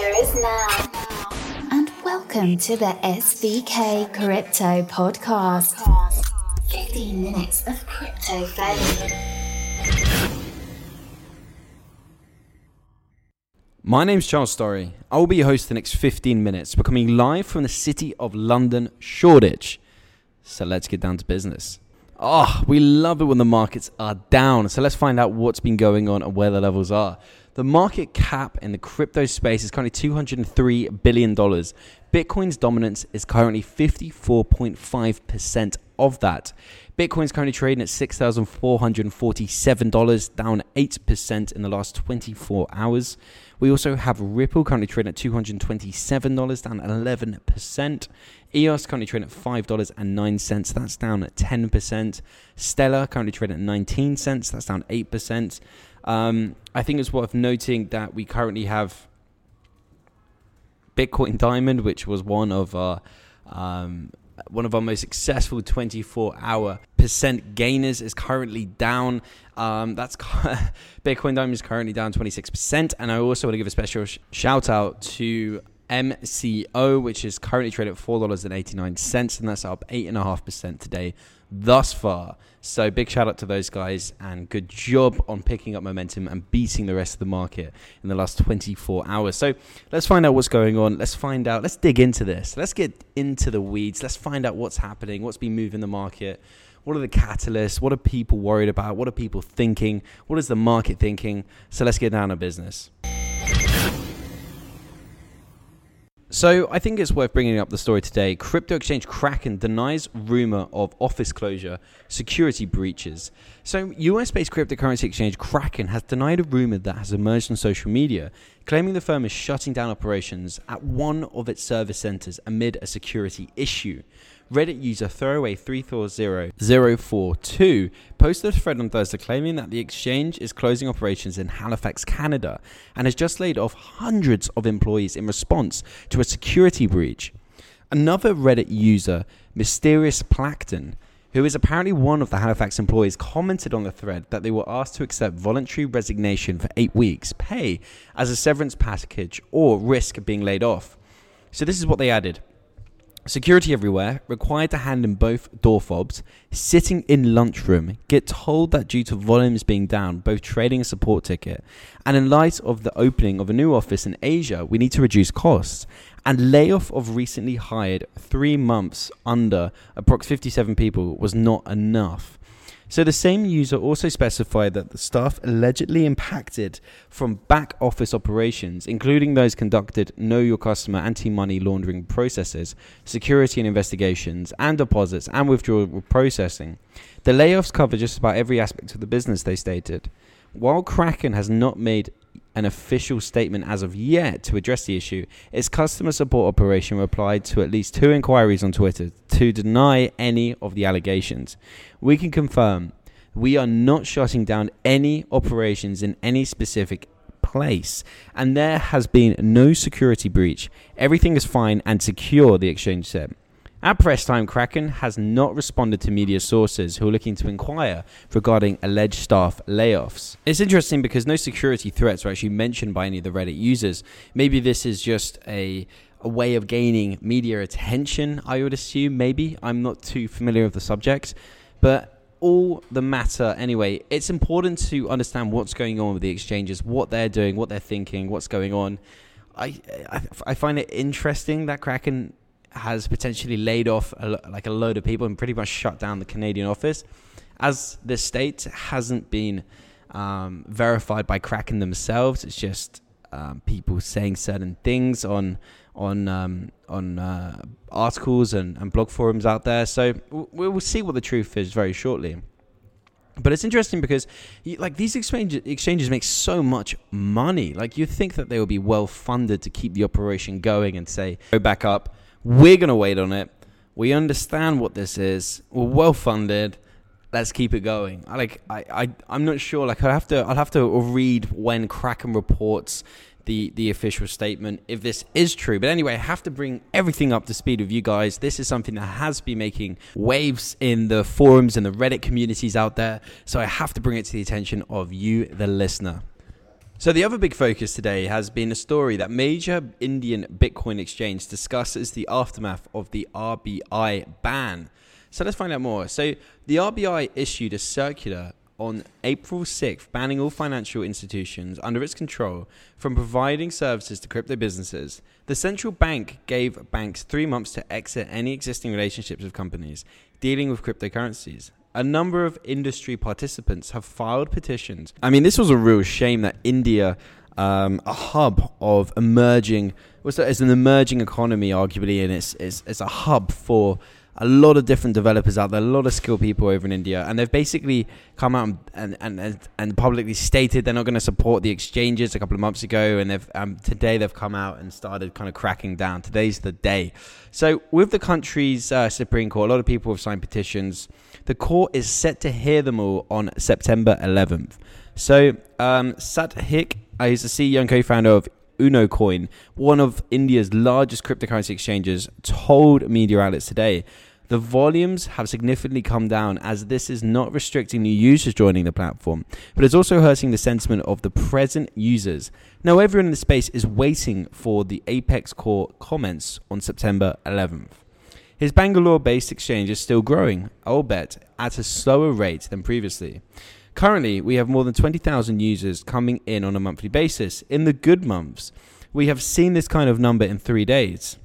future is now. And welcome to the SVK Crypto Podcast. 15 minutes of crypto fame. My name's Charles Storry. I will be your host the next 15 minutes, becoming live from the city of London, Shoreditch. So let's get down to business. Oh, we love it when the markets are down. So let's find out what's been going on and where the levels are. The market cap in the crypto space is currently $203 billion. Bitcoin's dominance is currently 54.5% of that. Bitcoin's currently trading at $6,447, down 8% in the last 24 hours. We also have Ripple currently trading at $227, down 11%. EOS currently trading at $5.09, that's down at 10%. Stellar currently trading at 19 cents, that's down 8%. Um, I think it's worth noting that we currently have Bitcoin Diamond, which was one of our um, one of our most successful 24 hour percent gainers is currently down. Um, that's Bitcoin Diamond is currently down 26%. And I also want to give a special sh- shout out to MCO, which is currently traded at $4.89, and that's up 8.5% today thus far. So big shout out to those guys and good job on picking up momentum and beating the rest of the market in the last 24 hours. So let's find out what's going on. Let's find out. Let's dig into this. Let's get into the weeds. Let's find out what's happening, what's been moving the market. What are the catalysts? What are people worried about? What are people thinking? What is the market thinking? So let's get down to business. So I think it's worth bringing up the story today. Crypto exchange Kraken denies rumor of office closure, security breaches. So US-based cryptocurrency exchange Kraken has denied a rumor that has emerged on social media, claiming the firm is shutting down operations at one of its service centers amid a security issue. Reddit user throwaway340042 posted a thread on Thursday claiming that the exchange is closing operations in Halifax, Canada, and has just laid off hundreds of employees in response to a security breach. Another Reddit user, Mysterious Plankton, who is apparently one of the Halifax employees, commented on the thread that they were asked to accept voluntary resignation for eight weeks' pay as a severance package or risk being laid off. So, this is what they added. Security everywhere, required to hand in both door fobs, sitting in lunchroom, get told that due to volumes being down, both trading a support ticket, and in light of the opening of a new office in Asia, we need to reduce costs, and layoff of recently hired three months under approx 57 people was not enough. So the same user also specified that the staff allegedly impacted from back office operations, including those conducted know your customer anti-money laundering processes, security and investigations, and deposits and withdrawal processing. The layoffs cover just about every aspect of the business, they stated. While Kraken has not made an official statement as of yet to address the issue, its customer support operation replied to at least two inquiries on Twitter to deny any of the allegations. We can confirm we are not shutting down any operations in any specific place, and there has been no security breach. Everything is fine and secure, the exchange said. At press time, Kraken has not responded to media sources who are looking to inquire regarding alleged staff layoffs. It's interesting because no security threats were actually mentioned by any of the Reddit users. Maybe this is just a a way of gaining media attention, I would assume, maybe. I'm not too familiar with the subject. But all the matter, anyway, it's important to understand what's going on with the exchanges, what they're doing, what they're thinking, what's going on. I, I, I find it interesting that Kraken has potentially laid off a, like a load of people and pretty much shut down the Canadian office, as the state hasn't been um, verified by Kraken themselves. It's just um, people saying certain things on on um, on uh, articles and, and blog forums out there. So we will see what the truth is very shortly. But it's interesting because, like, these exchange, exchanges make so much money. Like, you think that they will be well funded to keep the operation going and say, go back up, we're going to wait on it. We understand what this is. We're well funded. Let's keep it going. I like I, I I'm not sure. Like I have to I'll have to read when Kraken reports the the official statement if this is true. But anyway, I have to bring everything up to speed with you guys. This is something that has been making waves in the forums and the Reddit communities out there. So I have to bring it to the attention of you, the listener. So the other big focus today has been a story that major Indian Bitcoin exchange discusses the aftermath of the RBI ban. So let's find out more. So the RBI issued a circular on April 6th banning all financial institutions under its control from providing services to crypto businesses. The central bank gave banks 3 months to exit any existing relationships with companies dealing with cryptocurrencies a number of industry participants have filed petitions. I mean, this was a real shame that India, um, a hub of emerging, was it's an emerging economy, arguably, and it's, it's, it's a hub for a lot of different developers out there, a lot of skilled people over in India, and they've basically come out and and and, and publicly stated they're not going to support the exchanges a couple of months ago, and they've um, today they've come out and started kind of cracking down. Today's the day. So with the country's uh, Supreme Court, a lot of people have signed petitions. The court is set to hear them all on September 11th. So um, Sathvik is the CEO and co-founder of UnoCoin, one of India's largest cryptocurrency exchanges, told media outlets today the volumes have significantly come down as this is not restricting new users joining the platform, but it's also hurting the sentiment of the present users. Now, everyone in the space is waiting for the Apex Court comments on September 11th. His Bangalore based exchange is still growing, albeit at a slower rate than previously. Currently, we have more than 20,000 users coming in on a monthly basis. In the good months, we have seen this kind of number in three days.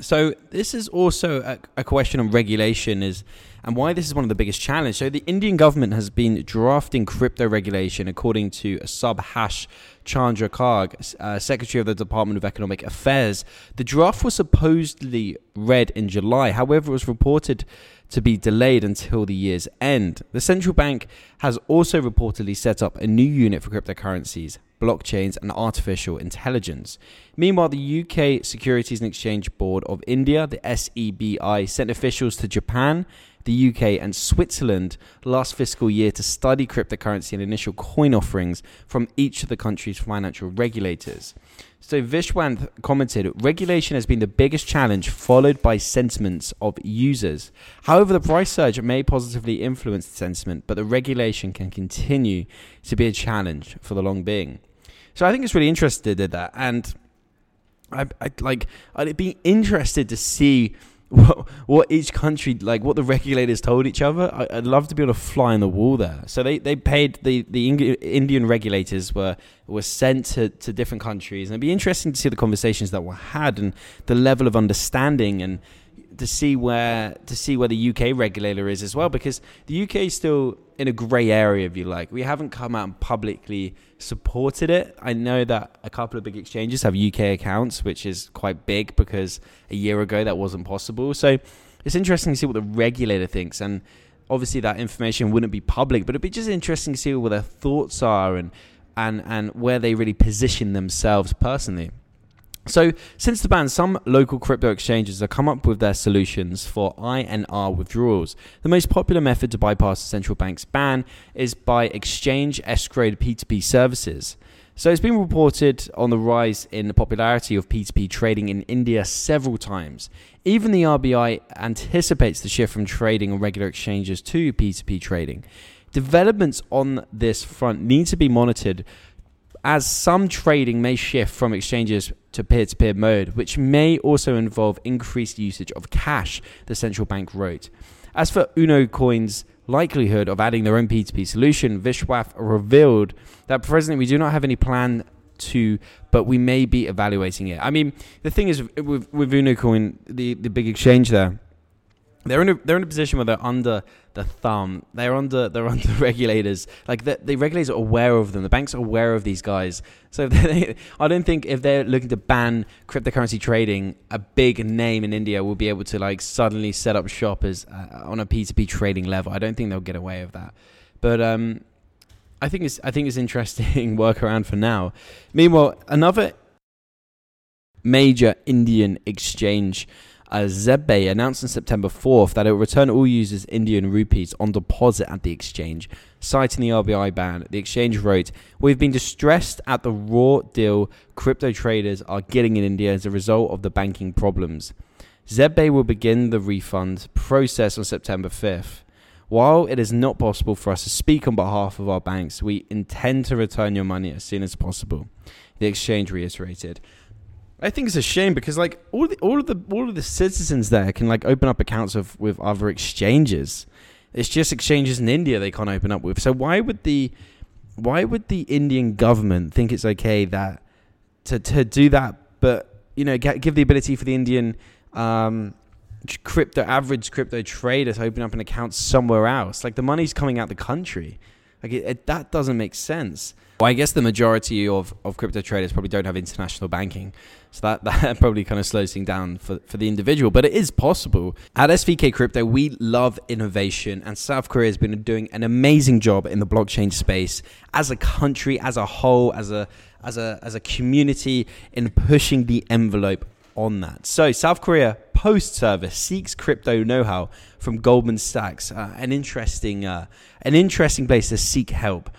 So this is also a, a, question on regulation is and why this is one of the biggest challenges. So the Indian government has been drafting crypto regulation according to a Subhash Chandra Garg, uh, Secretary of the Department of Economic Affairs. The draft was supposedly read in July. However, it was reported to be delayed until the year's end. The central bank has also reportedly set up a new unit for cryptocurrencies, blockchains, and artificial intelligence. Meanwhile, the UK Securities and Exchange Board of India, the SEBI, sent officials to Japan the UK, and Switzerland last fiscal year to study cryptocurrency and initial coin offerings from each of the country's financial regulators. So Vishwanath commented, regulation has been the biggest challenge, followed by sentiments of users. However, the price surge may positively influence the sentiment, but the regulation can continue to be a challenge for the long being. So I think it's really interested in that, and I, I like I'd be interested to see what, what each country like what the regulators told each other. I, would love to be able to fly on the wall there. So they, they paid the, the indian regulators were were sent to, to different countries. And it'd be interesting to see the conversations that were had and the level of understanding and to see where to see where the UK regulator is as well because the UK is still in a grey area if you like. We haven't come out and publicly supported it. I know that a couple of big exchanges have UK accounts, which is quite big because a year ago that wasn't possible. So it's interesting to see what the regulator thinks and obviously that information wouldn't be public, but it'd be just interesting to see what their thoughts are and and and where they really position themselves personally. So, since the ban, some local crypto exchanges have come up with their solutions for INR withdrawals. The most popular method to bypass the central bank's ban is by exchange escrowed P2P services. So, it's been reported on the rise in the popularity of P2P trading in India several times. Even the RBI anticipates the shift from trading on regular exchanges to P2P trading. Developments on this front need to be monitored as some trading may shift from exchanges to peer to peer mode, which may also involve increased usage of cash, the central bank wrote. As for UnoCoin's likelihood of adding their own P2P solution, Vishwath revealed that presently we do not have any plan to, but we may be evaluating it. I mean, the thing is with, with UnoCoin, the, the big exchange there, they're in a they're in a position where they're under the thumb. They're under they're under regulators. Like the, the regulators are aware of them. The banks are aware of these guys. So they, I don't think if they're looking to ban cryptocurrency trading, a big name in India will be able to like suddenly set up shop as uh, on a P two P trading level. I don't think they'll get away with that. But um, I think it's I think it's interesting workaround for now. Meanwhile, another major Indian exchange uh, Zebpay announced on September 4th that it will return all users Indian rupees on deposit at the exchange. Citing the RBI ban, the exchange wrote, We've been distressed at the raw deal crypto traders are getting in India as a result of the banking problems. Zebpay will begin the refund process on September 5th. While it is not possible for us to speak on behalf of our banks, we intend to return your money as soon as possible. The exchange reiterated. I think it's a shame because like all the, all of the all of the citizens there can like open up accounts of with other exchanges. It's just exchanges in India they can't open up with. So why would the why would the Indian government think it's okay that to to do that, but you know get, give the ability for the Indian um, crypto average crypto trader to open up an account somewhere else? Like the money's coming out the country. Like it, it, that doesn't make sense. Well, I guess the majority of, of crypto traders probably don't have international banking. So that, that probably kind of slows things down for, for the individual, but it is possible. At SVK Crypto, we love innovation, and South Korea has been doing an amazing job in the blockchain space as a country, as a whole, as a, as a, as a community in pushing the envelope on that. So, South Korea Post Service seeks crypto know-how from Goldman Sachs. Uh, an interesting, uh, an interesting place to seek help.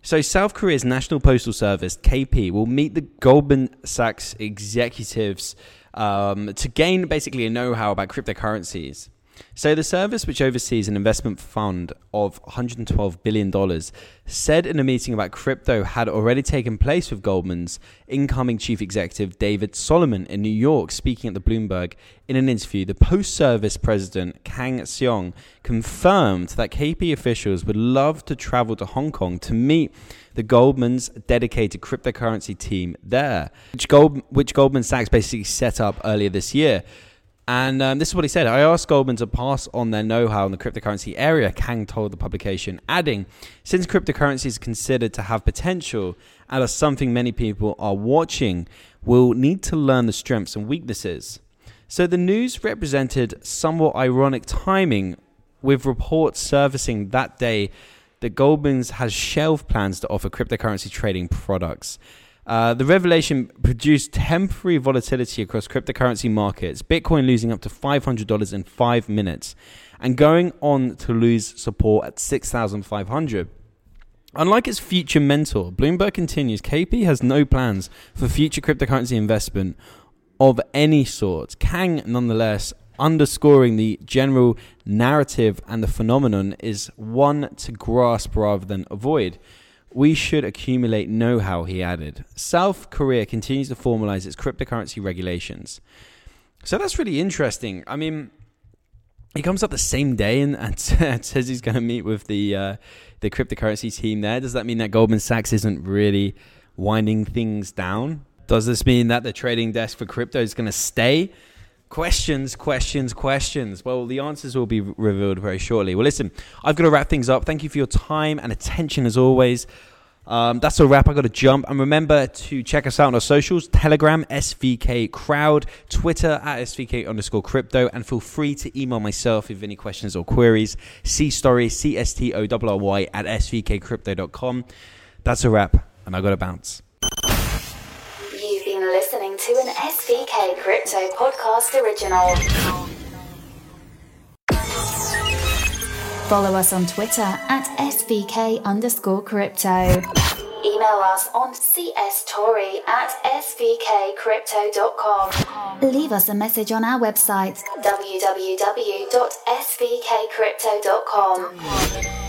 So, South Korea's National Postal Service (KP) will meet the Goldman Sachs executives um, to gain basically a know-how about cryptocurrencies. So, the service, which oversees an investment fund of $112 billion, said in a meeting about crypto had already taken place with Goldman's incoming chief executive David Solomon in New York. Speaking at the Bloomberg in an interview, the post service president, Kang Seong, confirmed that KP officials would love to travel to Hong Kong to meet the Goldman's dedicated cryptocurrency team there, which, Gold, which Goldman Sachs basically set up earlier this year. And um, this is what he said. I asked Goldman to pass on their know how in the cryptocurrency area, Kang told the publication, adding, since cryptocurrency is considered to have potential and as something many people are watching, we'll need to learn the strengths and weaknesses. So the news represented somewhat ironic timing with reports surfacing that day that Goldman's has shelved plans to offer cryptocurrency trading products. Uh, the revelation produced temporary volatility across cryptocurrency markets, Bitcoin losing up to $500 in five minutes and going on to lose support at 6,500. Unlike its future mentor, Bloomberg continues KP has no plans for future cryptocurrency investment of any sort. Kang, nonetheless, underscoring the general narrative and the phenomenon is one to grasp rather than avoid. We should accumulate know how, he added. South Korea continues to formalize its cryptocurrency regulations. So that's really interesting. I mean, he comes up the same day and, and says he's going to meet with the uh, the cryptocurrency team there. Does that mean that Goldman Sachs isn't really winding things down? Does this mean that the trading desk for crypto is going to stay? Questions, questions, questions. Well, the answers will be revealed very shortly. Well, listen, I've got to wrap things up. Thank you for your time and attention as always. Um, that's a wrap. I got to jump. And remember to check us out on our socials Telegram, SVK Crowd, Twitter at SVK underscore crypto. And feel free to email myself if any questions or queries. C story, C S T O R R Y at svkcrypto.com. That's a wrap. And I got to bounce to an SVK Crypto Podcast original. Follow us on Twitter at SVK underscore crypto. Email us on cstorry at svkcrypto.com. Leave us a message on our website www.svkcrypto.com.